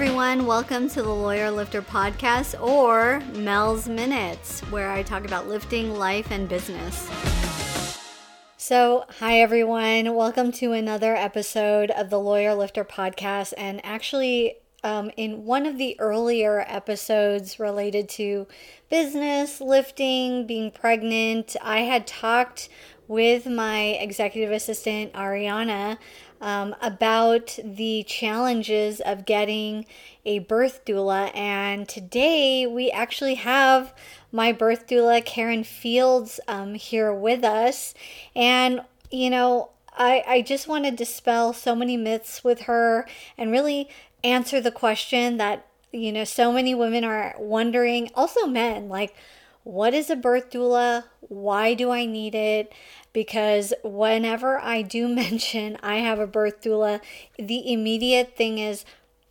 everyone. Welcome to the Lawyer Lifter podcast or Mel's Minutes, where I talk about lifting, life, and business. So, hi everyone. Welcome to another episode of the Lawyer Lifter podcast. And actually, um, in one of the earlier episodes related to business, lifting, being pregnant, I had talked with my executive assistant, Ariana, um, about the challenges of getting a birth doula. And today we actually have my birth doula, Karen Fields, um, here with us. And, you know, I, I just want to dispel so many myths with her and really answer the question that, you know, so many women are wondering, also men, like, what is a birth doula? Why do I need it? Because whenever I do mention I have a birth doula, the immediate thing is,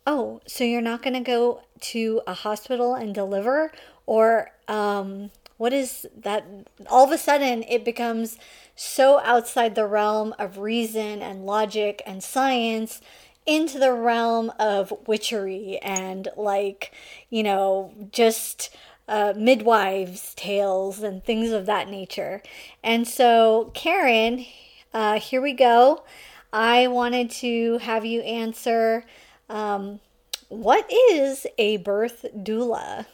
oh, so you're not going to go to a hospital and deliver? Or um, what is that? All of a sudden, it becomes so outside the realm of reason and logic and science into the realm of witchery and like, you know, just uh, midwives' tales and things of that nature. And so, Karen, uh, here we go. I wanted to have you answer um, what is a birth doula?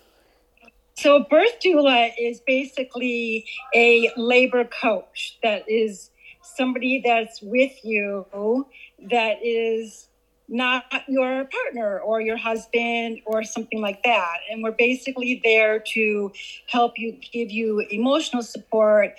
So, a birth doula is basically a labor coach that is somebody that's with you that is not your partner or your husband or something like that. And we're basically there to help you, give you emotional support,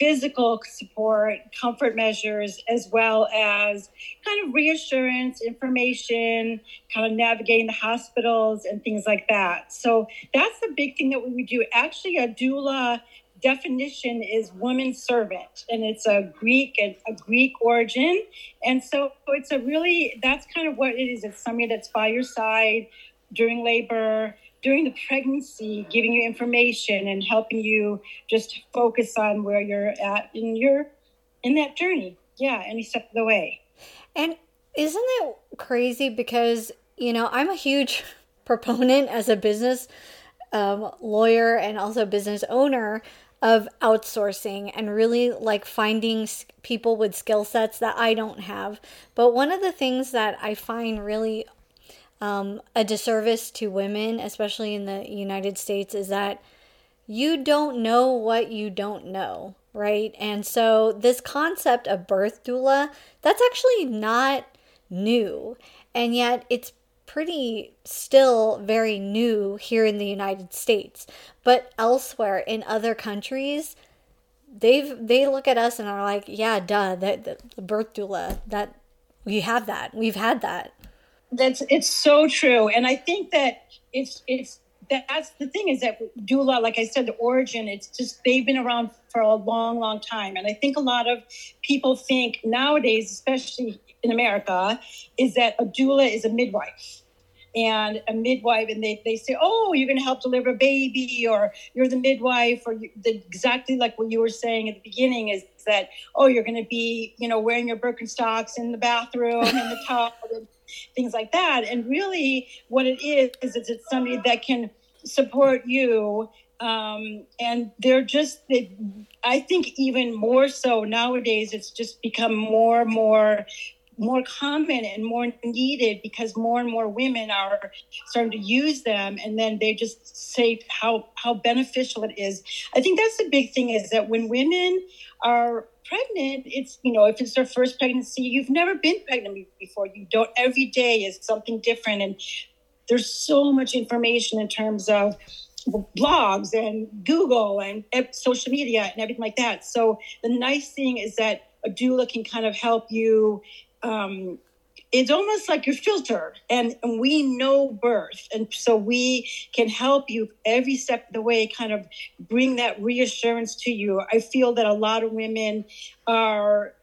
physical support, comfort measures, as well as kind of reassurance, information, kind of navigating the hospitals and things like that. So that's the big thing that we would do. Actually, a doula definition is woman servant and it's a greek a, a, greek origin. And so it's a really that's kind of what it is. It's somebody that's by your side during labor during the pregnancy giving you information and helping you just focus on where you're at in your in that journey. Yeah any step of the way. And isn't it crazy? Because you know i'm a huge proponent as a business um, lawyer and also business owner of outsourcing and really like finding people with skill sets that I don't have. But one of the things that I find really um, a disservice to women, especially in the United States, is that you don't know what you don't know, right? And so this concept of birth doula, that's actually not new. And yet it's pretty still very new here in the United States. But elsewhere in other countries, they've they look at us and are like, yeah, duh, that the birth doula that we have that. We've had that. That's it's so true. And I think that it's it's that's the thing is that doula, like I said, the origin, it's just they've been around for a long, long time. And I think a lot of people think nowadays, especially in America, is that a doula is a midwife and a midwife and they, they say oh you're going to help deliver a baby or you're the midwife or the, exactly like what you were saying at the beginning is that oh you're going to be you know wearing your birkenstocks in the bathroom in the tub and things like that. And really what it is is it's somebody that can support you um, and they're just they, i think even more so nowadays it's just become more and more more common and more needed because more and more women are starting to use them and then they just say how how beneficial it is. I think that's the big thing is that when women are pregnant it's you know if it's their first pregnancy you've never been pregnant before. You don't every day is something different and there's so much information in terms of blogs and google and social media and everything like that. So the nice thing is that a doula can kind of help you um, it's almost like your filter and, and, we know birth and so we can help you every step of the way kind of bring that reassurance to you. I feel that a lot of women are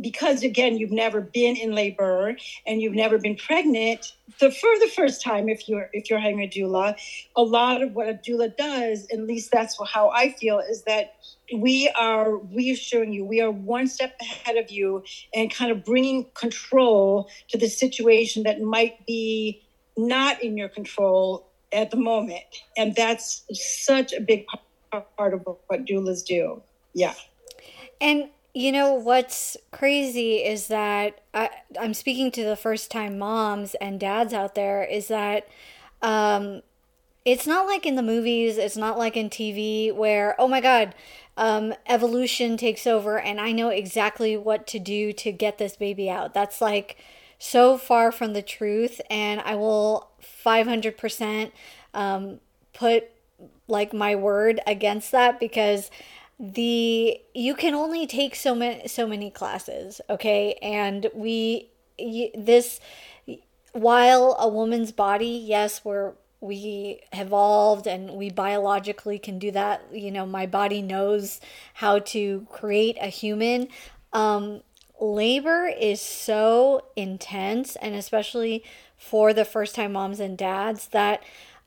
because again you've never been in labor and you've never been pregnant the for the first time if you're if you're having a doula a lot of what a doula does at least that's how i feel is that we are reassuring you we are one step ahead of you and kind of bringing control to the situation that might be not in your control at the moment. And that's such a big part of what doulas do. Yeah. And you know what's crazy is that I, I'm speaking to the first time moms and dads out there is that um, it's not like in the movies, it's not like in TV where, oh my God, um, evolution takes over and I know exactly what to do to get this baby out. That's like so far from the truth. And I will 500% um, put like my word against that because the you can only take so many so many classes okay and we this while a woman's body yes we're we evolved and we biologically can do that. You know my body knows how to create a human. Um labor is so intense and especially for the first time moms and dads that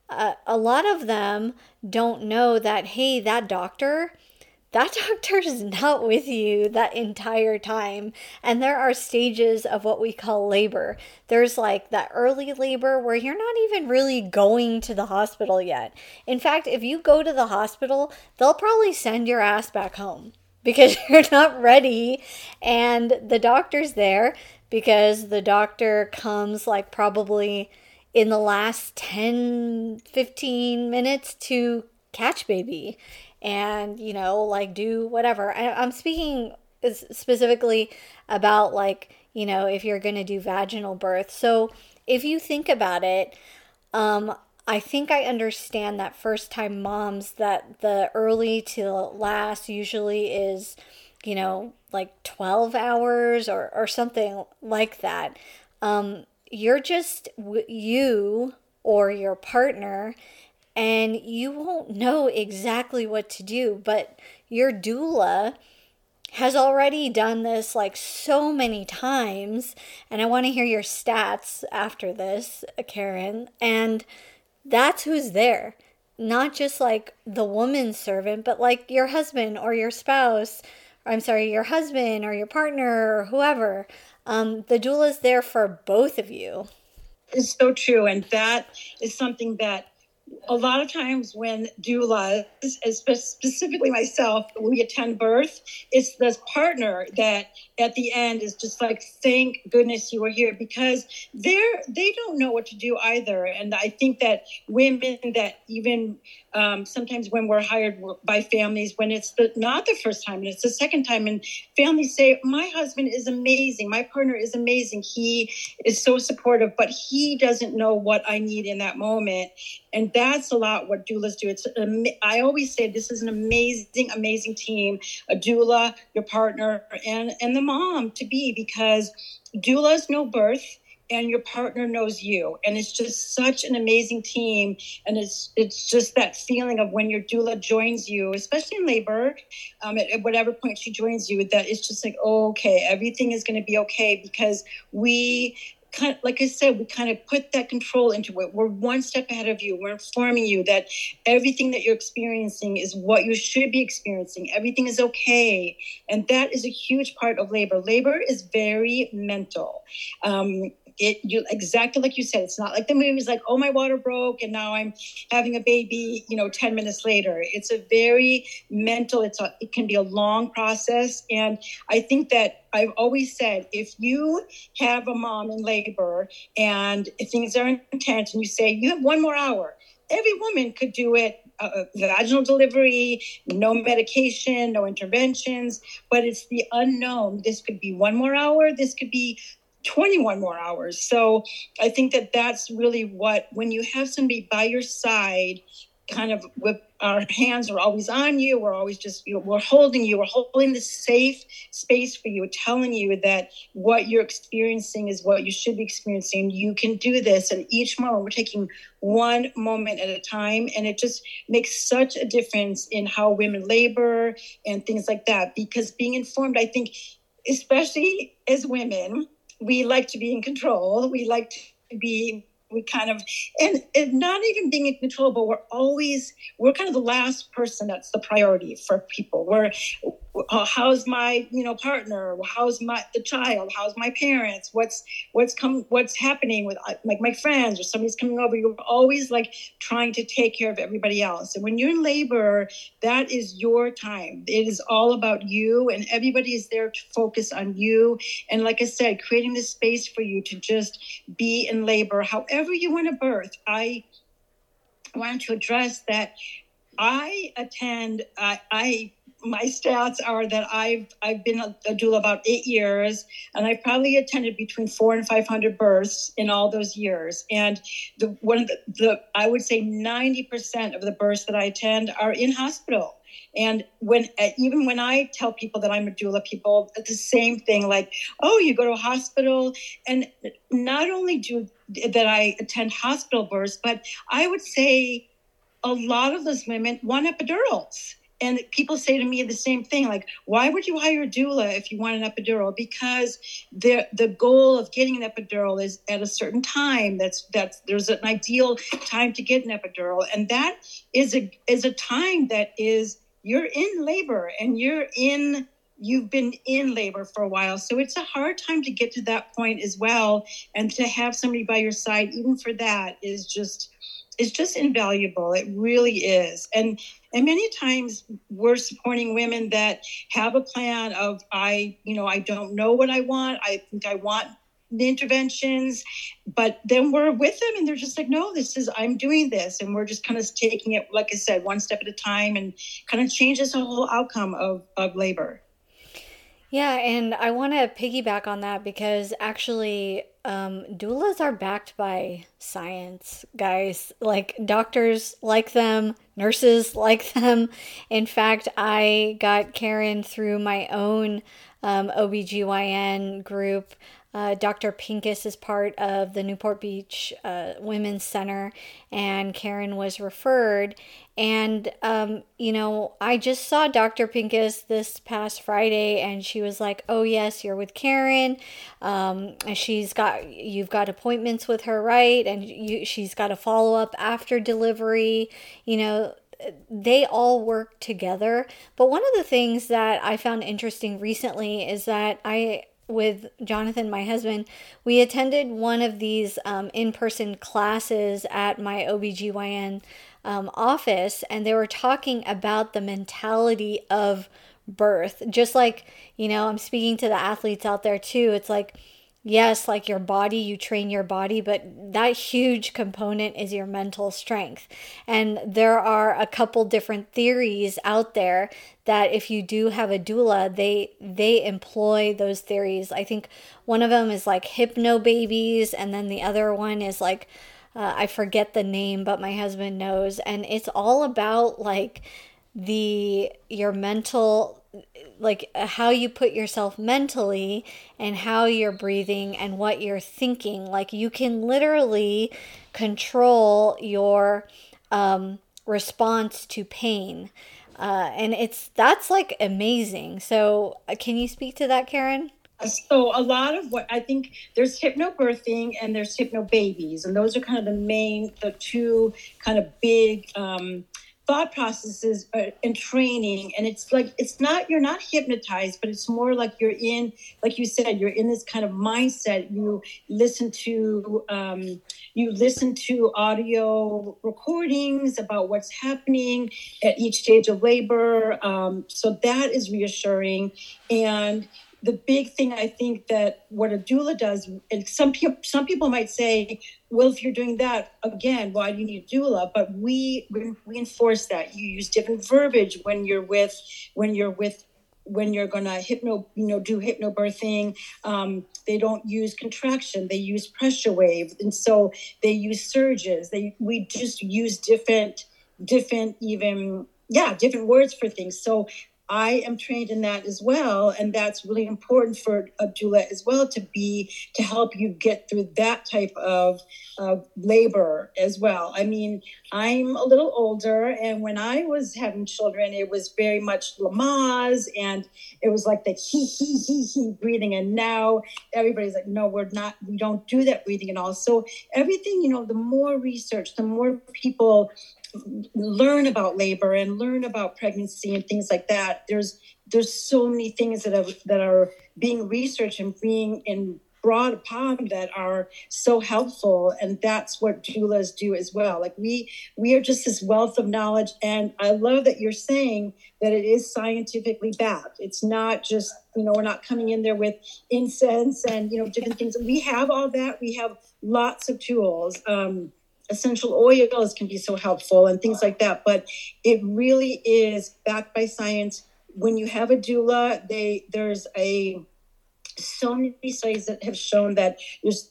uh, a lot of them don't know that hey that doctor that doctor is not with you that entire time. And there are stages of what we call labor. There's like that early labor where you're not even really going to the hospital yet. In fact, if you go to the hospital, they'll probably send your ass back home because you're not ready. And the doctor's there because the doctor comes like probably in the last 10 15 minutes to catch baby and you know like do whatever. I, i'm speaking specifically about like you know if you're going to do vaginal birth. So if you think about it um i think i understand that first time moms that the early to last usually is you know like 12 hours or or something like that. Um you're just you or your partner and you won't know exactly what to do. But your doula has already done this like so many times. And I want to hear your stats after this, Karen. And that's who's there. Not just like the woman servant, but like your husband or your spouse. Or, I'm sorry, your husband or your partner or whoever. Um, the doula is there for both of you. It's so true. And that is something that a lot of times when doulas, specifically myself, we attend birth, it's the partner that at the end is just like, thank goodness you were here because they're they don't know what to do either. And I think that women that even um, sometimes when we're hired by families, when it's the, not the first time and it's the second time, and families say, My husband is amazing, my partner is amazing, he is so supportive, but he doesn't know what I need in that moment. And that's a lot what doulas do. It's I always say this is an amazing, amazing team, a doula, your partner, and and the mom to be because doulas know birth and your partner knows you and it's just such an amazing team and it's it's just that feeling of when your doula joins you especially in labor um, at, at, whatever point she joins you that it's just like oh, okay everything is going to be okay because we kind of, like I said, we kind of put that control into it. We're one step ahead of you. We're informing you that everything that you're experiencing is what you should be experiencing. Everything is okay. And that is a huge part of labor. Labor is very mental. Um, it you exactly like you said it's not like the movie's like oh my water broke and now i'm having a baby you know 10 minutes later it's a very mental it's a it can be a long process and i think that i've always said if you have a mom in labor and things are intense and you say you have one more hour every woman could do it uh, vaginal delivery, no medication, no interventions, but it's the unknown. This could be one more hour, this could be 21 more hours. So I think that that's really what, when you have somebody by your side, kind of with our hands are always on you, we're always just, you know, we're holding you, we're holding the safe space for you, telling you that what you're experiencing is what you should be experiencing. You can do this. And each moment, we're taking one moment at a time. And it just makes such a difference in how women labor and things like that. Because being informed, I think, especially as women, we like to be in control. We like to be we kind of and, and not even being in control but we're always we're kind of the last person that's the priority for people we're how's my you know partner? How's my the child? How's my parents? What's what's come what's happening with uh, like my friends? Or somebody's coming over. You're always like trying to take care of everybody else. And when you're in labor that is your time. It is all about you and everybody is there to focus on you. And like i said creating this space for you to just be in labor however you want to birth. I want to address that i attend I my stats are that I've I've been a, a doula about eight years, and I've probably attended between four and five hundred births in all those years. And the one of the, the I would say ninety percent of the births that I attend are in hospital. And when uh, even when I tell people that I'm a doula, people the same thing. Like, oh, you go to a hospital, and not only do that I attend hospital births, but I would say a lot of those women want epidurals and people say to me the same thing like why would you hire a doula if you want an epidural? Because the the goal of getting an epidural is at a certain time that's that's there's an ideal time to get an epidural. And that is a is a time that is you're in labor and you're in you've been in labor for a while. So it's a hard time to get to that point as well. And to have somebody by your side even for that is just is just invaluable. It really is. And and many times we're supporting women that have a plan of I, you know, I don't know what I want. I think I want the interventions, but then we're with them and they're just like, no, this is I'm doing this. And we're just kind of taking it, like I said, one step at a time and kind of changes the whole outcome of, of labor. Yeah, and I want to piggyback on that because actually, um, doulas are backed by science, guys. Like doctors like them, nurses like them. In fact, I got Karen through my own um, OBGYN group uh, Dr. Pincus is part of the Newport Beach uh, Women's Center, and Karen was referred. And, um, you know, I just saw Dr. Pincus this past Friday, and she was like, Oh, yes, you're with Karen. Um, she's got, you've got appointments with her, right? And you, she's got a follow up after delivery. You know, they all work together. But one of the things that I found interesting recently is that I with Jonathan, my husband, we attended one of these um, in person classes at my OBGYN um, office, and they were talking about the mentality of birth. Just like, you know, I'm speaking to the athletes out there too. It's like, yes, like your body, you train your body, but that huge component is your mental strength. And there are a couple different theories out there that if you do have a doula, they they employ those theories. I think one of them is like hypno babies, and then the other one is like uh, I forget the name, but my husband knows, and it's all about like the your mental like how you put yourself mentally and how you're breathing and what you're thinking. Like you can literally control your um, response to pain. Uh, and it's that's like amazing. So uh, can you speak to that karen? So a lot of what I think there's hypnobirthing and there's hypnobabies, and those are kind of the main, the two kind of big um, thought processes and training and it's like it's not you're not hypnotized but it's more like you're in like you said you're in this kind of mindset. You listen to um, you listen to audio recordings about what's happening at each stage of labor. Um, so that is reassuring. And the big thing I think that what a doula does, and some people some people might say, well, if you're doing that again, why do you need a doula? But we reinforce that. You use different verbiage when you're with when you're with when you're going to hypno you know do hypnobirthing. Um, they don't use contraction. They use pressure wave. And so they use surges. They we just use different different even yeah different words for things. So I am trained in that as well. And that's really important for uh, a doula as well to be, to help you get through that type of, of labor as well. I mean, I'm a little older, and when I was having children, it was very much Lamaze, and it was like the he, he, he, he breathing. And now everybody's like, no, we're not, we don't do that breathing at all. So everything, you know, the more research, the more people learn about labor and learn about pregnancy and things like that. There's there's so many things that are that are being researched and being in brought upon that are so helpful. And that's what doulas do as well. Like we we are just this wealth of knowledge. And i love that you're saying that it is scientifically backed. It's not just you know we're not coming in there with incense and you know different things. We have all that. We have lots of tools. Um, essential oils can be so helpful and things like that but it really is backed by science when you have a doula they there's a so many studies that have shown that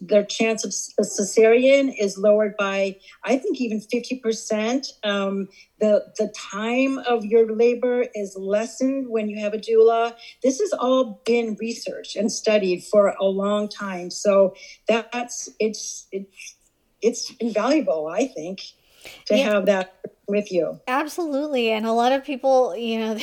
their chance of a cesarean is lowered by, I think, even 50%. Um, the, the time of your labor is lessened when you have a doula. This has all been researched and studied for a long time. So that's, it's, it's, it's invaluable, I think, to yeah. have that with you. Absolutely. And a lot of people, you know,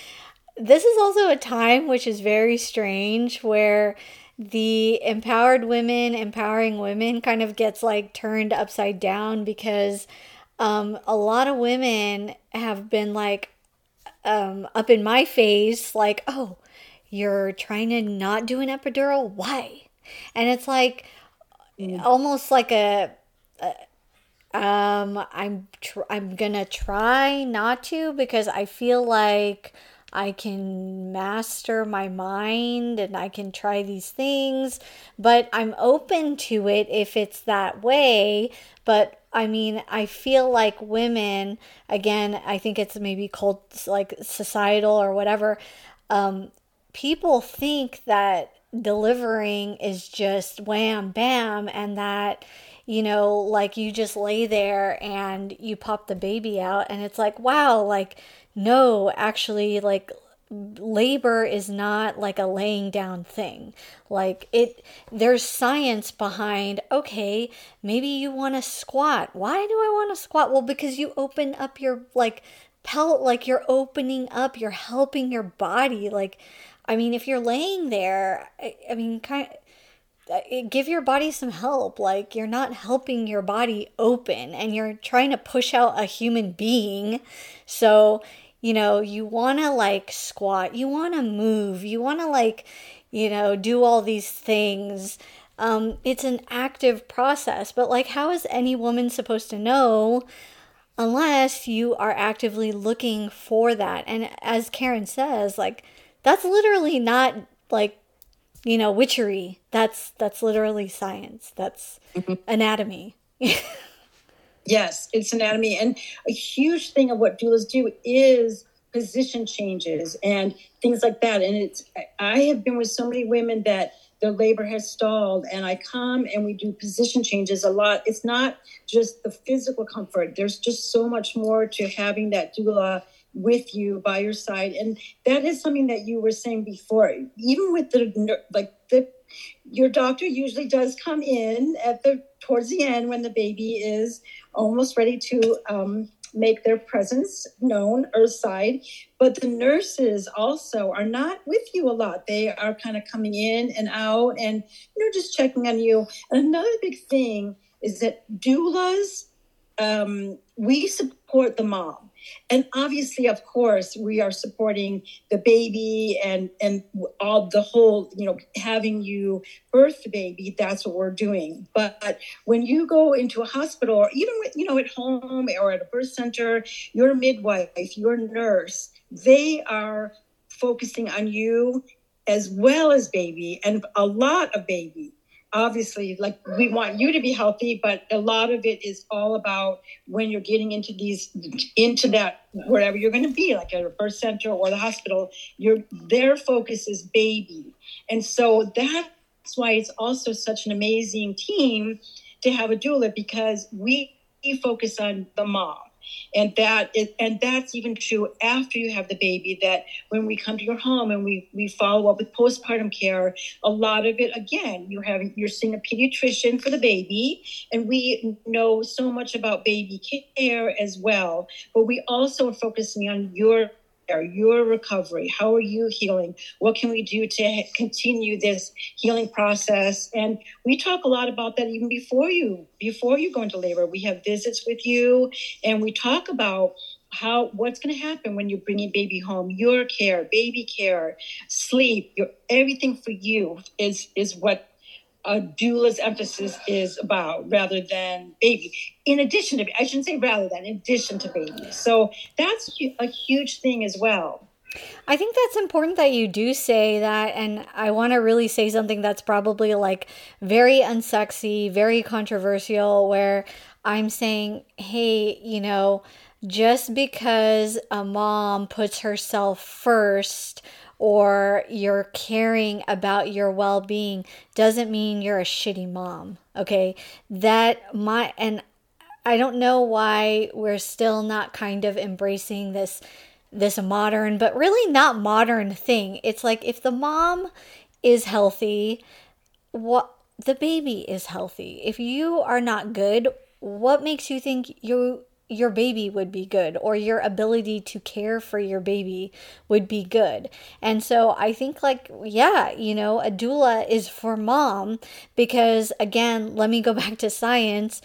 this is also a time which is very strange where the empowered women empowering women kind of gets like turned upside down because um, a lot of women have been like um, up in my face like oh you're trying to not do an epidural why and it's like. Almost like a, a um i'm tr- i'm gonna try not to because i feel like I can master my mind and I can try these things, but I'm open to it if it's that way. But I mean, I feel like women, again, I think it's maybe called like societal or whatever. Um, people think that delivering is just wham bam and that you know like you just lay there and you pop the baby out and it's like wow like no, actually, like labor is not like a laying down thing. Like it there's science behind, okay, maybe you want to squat. Why do I want to squat? Well, because you open up your like pelt like you're opening up, you're helping your body like I mean, if you're laying there, I, I mean, kind of, uh, give your body some help. Like, you're not helping your body open and you're trying to push out a human being. So, you know, you want to like squat, you want to move, you want to like, you know, do all these things. Um, it's an active process, but like, how is any woman supposed to know unless you are actively looking for that? And as Karen says, like, that's literally not like, you know, witchery. That's that's literally science. That's mm-hmm. anatomy. Yes, it's anatomy. And a huge thing of what doulas do is position changes and things like that. And it's, I have been with so many women that their labor has stalled and I come and we do position changes a lot. It's not just the physical comfort. There's just so much more to having that doula with you by your side. And that is something that you were saying before, even with the, like the, your doctor usually does come in at the towards the end when the baby is almost ready to um, make their presence known earthside but the nurses also are not with you a lot. They are kind of coming in and out and you know just checking on you. And another big thing is that doulas um, we support the mom and obviously of course we are supporting the baby and and all the whole you know having you birth the baby that's what we're doing. But when you go into a hospital or even with you know at home or at a birth center your midwife your nurse they are focusing on you as well as baby and a lot of baby obviously like we want you to be healthy but a lot of it is all about when you're getting into these into that wherever you're going to be like at a birth center or the hospital your their focus is baby. And so that's why it's also such an amazing team to have a doula because we focus on the mom and that is, and that's even true after you have the baby that when we come to your home and we we follow up with postpartum care a lot of it again you have you're seeing a pediatrician for the baby. And we know so much about baby care as well. But we also are focusing on your your recovery? How are you healing? What can we do to continue this healing process? And we talk a lot about that even before you before you go into labor. We have visits with you and we talk about how what's going to happen when you're bringing baby home. Your care baby care sleep your everything for you is is what a doula's emphasis is about rather than baby in addition to i shouldn't say rather than in addition to baby so that's a huge thing as well I think that's important that you do say that. And I want to really say something that's probably like very unsexy, very controversial, where I'm saying, hey, you know, just because a mom puts herself first or you're caring about your well-being doesn't mean you're a shitty mom okay? That my and i don't know why we're still not kind of embracing this this modern but really not modern thing. It's like if the mom is healthy what the baby is healthy. If you are not good what makes you think you your baby would be good or your ability to care for your baby would be good. And so I think like yeah, you know, a doula is for mom because again, let me go back to science.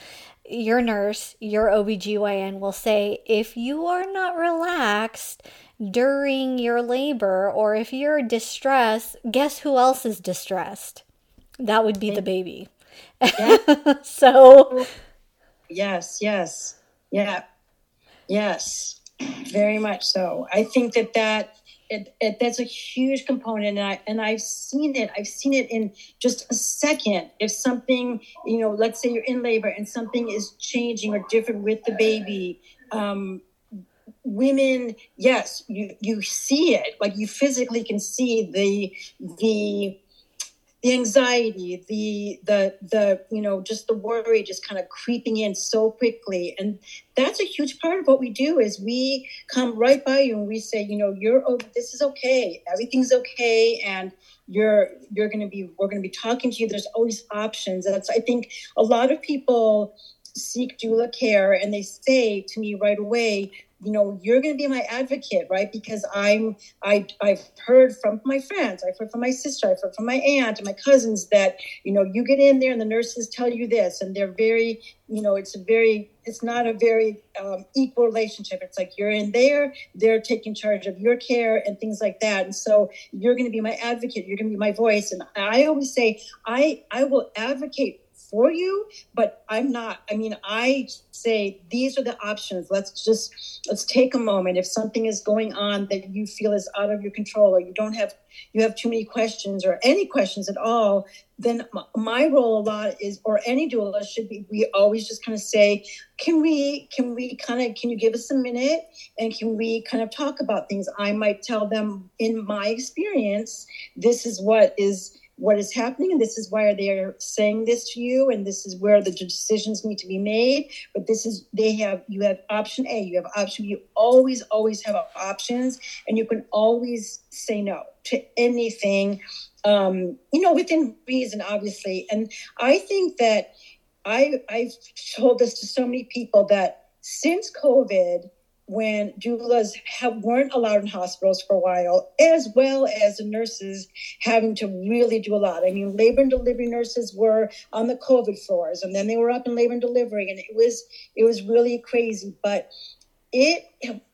Your nurse, your OBGYN will say if you are not relaxed during your labor or if you're distressed, guess who else is distressed? That would be the baby. Yeah. so yes, yes yeah. Yes. Very much so. I think that that it, it, that's a huge component and I and I've seen it I've seen it in just a second if something you know let's say you're in labor and something is changing or different with the baby um, women yes you you see it like you physically can see the the the anxiety the the the you know just the worry just kind of creeping in so quickly. And that's a huge part of what we do is we come right by you and we say you know you're oh, this is okay. Everything's okay. And you're you're going to be we're going to be talking to you. There's always options. That's i think a lot of people seek doula care and they say to me right away you know you're going to be my advocate right? Because i'm i i've heard from my friends i've heard from my sister i've heard from my aunt and my cousins that you know you get in there and the nurses tell you this and they're very you know it's a very it's not a very um, equal relationship. It's like you're in there they're taking charge of your care and things like that. And so you're going to be my advocate you're going to be my voice. And i always say i i will advocate for you, but I'm not. I mean, I say these are the options. Let's just let's take a moment. If something is going on that you feel is out of your control, or you don't have you have too many questions or any questions at all, then my role a lot is, or any doula should be. We always just kind of say, can we can we kind of can you give us a minute and can we kind of talk about things? I might tell them in my experience, this is what is what is happening and this is why they're saying this to you and this is where the decisions need to be made. But this is they have you have option a you have option you always always have options and you can always say no to anything um, you know within reason obviously. And i think that i i've told this to so many people that since covid when doulas have, weren't allowed in hospitals for a while, as well as the nurses having to really do a lot. I mean, labor and delivery nurses were on the COVID floors, and then they were up in labor and delivery, and it was it was really crazy. But it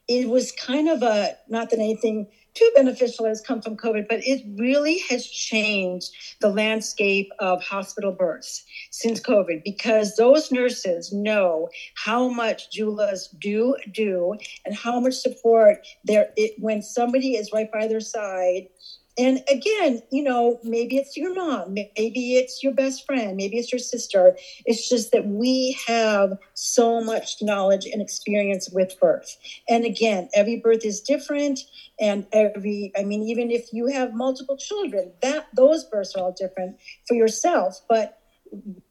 it was kind of a not that anything too beneficial has come from COVID, but it really has changed the landscape of hospital births since COVID because those nurses know how much doulas do do and how much support there it, when somebody is right by their side and again, you know, maybe it's your mom, maybe it's your best friend, maybe it's your sister. It's just that we have so much knowledge and experience with birth. And again, every birth is different. And every, I mean, even if you have multiple children, that those births are all different for yourself. But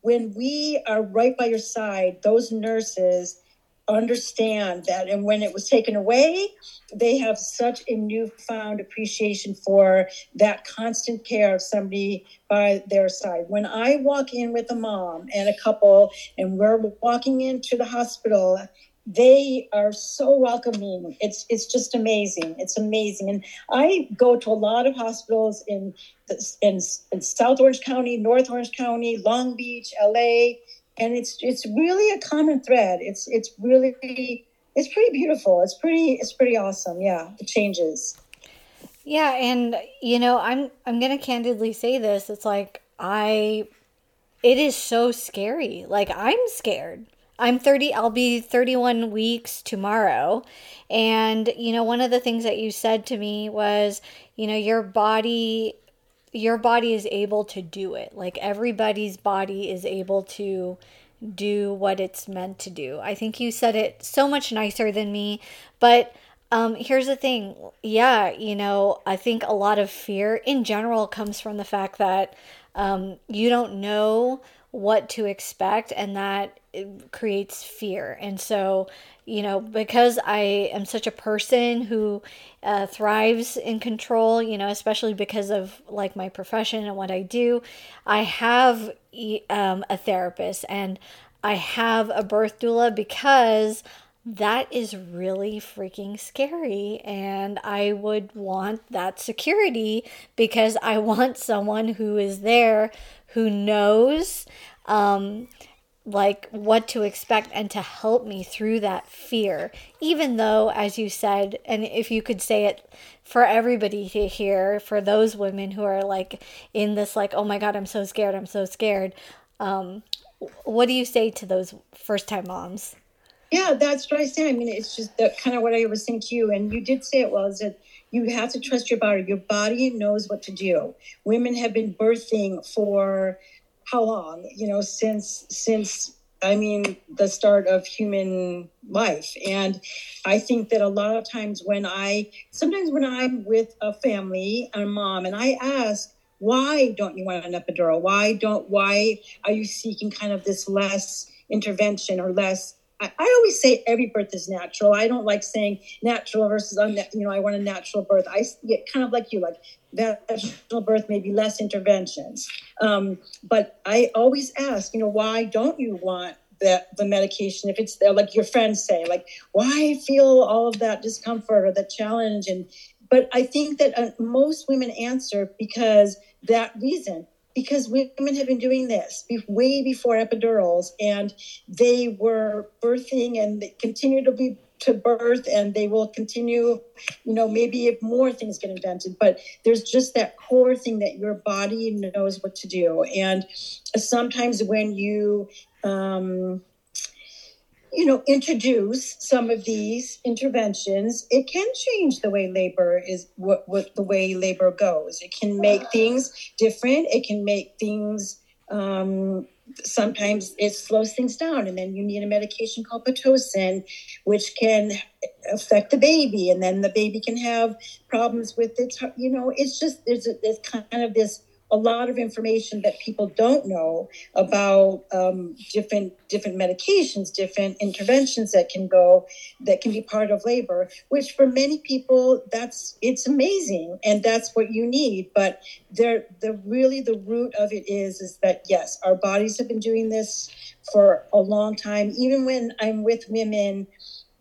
when we are right by your side, those nurses understand that and when it was taken away they have such a newfound appreciation for that constant care of somebody by their side. When i walk in with a mom and a couple and we're walking into the hospital they are so welcoming. It's it's just amazing. It's amazing. And i go to a lot of hospitals in in, in south orange county north orange county long beach la and it's it's really a common thread. It's it's really it's pretty beautiful. It's pretty it's pretty awesome. Yeah, the changes. Yeah, and you know, I'm I'm going to candidly say this. It's like I it is so scary. Like I'm scared. I'm 30, I'll be 31 weeks tomorrow. And, you know, one of the things that you said to me was, you know, your body your body is able to do it. Like everybody's body is able to do what it's meant to do. I think you said it so much nicer than me, but um, here's the thing. Yeah, you know, I think a lot of fear in general comes from the fact that um, you don't know what to expect, and that creates fear. And so, you know, because I am such a person who uh, thrives in control, you know, especially because of like my profession and what I do, I have um, a therapist and I have a birth doula because that is really freaking scary. And I would want that security because I want someone who is there who knows um, like what to expect and to help me through that fear even though as you said and if you could say it for everybody to hear for those women who are like in this like oh my god i'm so scared i'm so scared um, what do you say to those first time moms yeah that's what i say i mean it's just that kind of what i was saying to you and you did say it well is that you have to trust your body your body knows what to do women have been birthing for how long? You know, since since I mean, the start of human life. And I think that a lot of times when I, sometimes when I'm with a family, a mom, and I ask, why don't you want an epidural? Why don't, why are you seeking kind of this less intervention or less I, always say every birth is natural. I don't like saying natural versus unnatural. You know, I want a natural birth. I get kind of like you, like vaginal birth, maybe less interventions. Um, but I always ask, you know, why don't you want that the medication if it's there like your friends say like why feel all of that discomfort or the challenge and but i think that uh, most women answer because that reason because women have been doing this way before epidurals and they were birthing and they continue to be to birth and they will continue you know maybe if more things get invented but there's just that core thing that your body knows what to do. And sometimes when you um, you know, introduce some of these interventions, it can change the way labor is what, what the way labor goes. It can make things different. It can make things um, sometimes it slows things down and then you need a medication called pitocin which can affect the baby and then the baby can have problems with it you know it's just there's a, there's kind of this a lot of information that people don't know about um, different different medications, different interventions that can go that can be part of labor. Which for many people, that's it's amazing, and that's what you need. But there, the really the root of it is is that yes, our bodies have been doing this for a long time. Even when I'm with women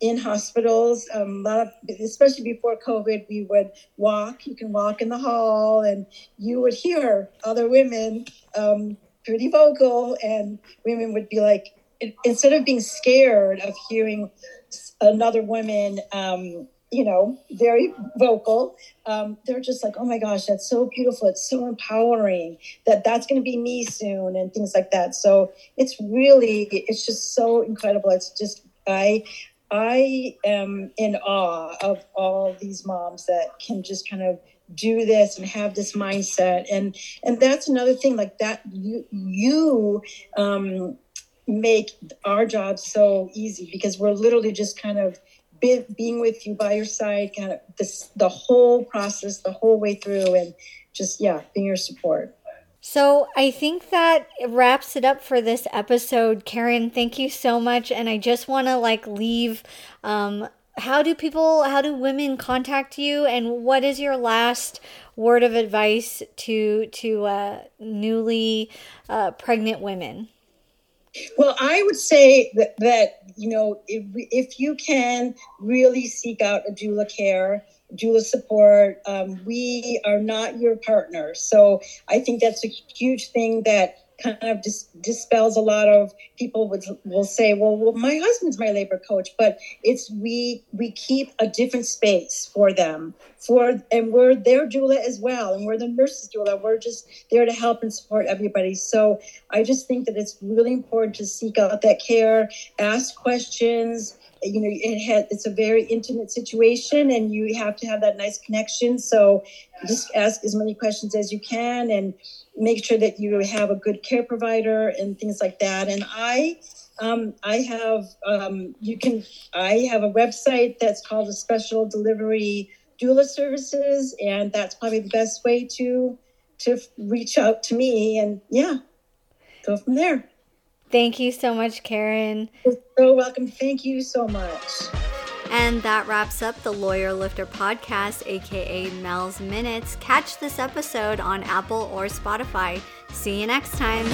in hospitals. Um, a lot of, especially before COVID, we would walk. You can walk in the hall, and you would hear other women um, pretty vocal, and women would be like, instead of being scared of hearing another woman. Um, you know, very vocal. Um, they're just like, oh my gosh, that's so beautiful. It's so empowering that that's going to be me soon and things like that. So it's really, it's just so incredible. It's just, I, I am in awe of all these moms that can just kind of do this and have this mindset. And and that's another thing like that you you um make our job so easy because we're literally just kind of be, being with you by your side kind of this the whole process the whole way through and just yeah being your support so I think that wraps it up for this episode. Karen, thank you so much. And I just want to like leave um, how do people how do women contact you and what is your last word of advice to to uh, newly uh, pregnant women well i would say that, that you know if, if you can really seek out a doula care doula support. Um, we are not your partner. So I think that's a huge thing that kind of dis- dispels a lot of people would will say well, well my husband's my labor coach but it's we we keep a different space for them for and we're their doula as well and we're the nurses doula we're just there to help and support everybody so i just think that it's really important to seek out that care ask questions you know it had it's a very intimate situation and you have to have that nice connection. So just ask as many questions as you can and make sure that you have a good care provider and things like that. And i um, i have um, you can i have a website that's called a special delivery doula services and that's probably the best way to to reach out to me. And yeah go from there Thank you so much, Karen. You're so welcome. Thank you so much. And that wraps up the Lawyer Lifter podcast, aka Mel's Minutes. Catch this episode on Apple or Spotify. See you next time.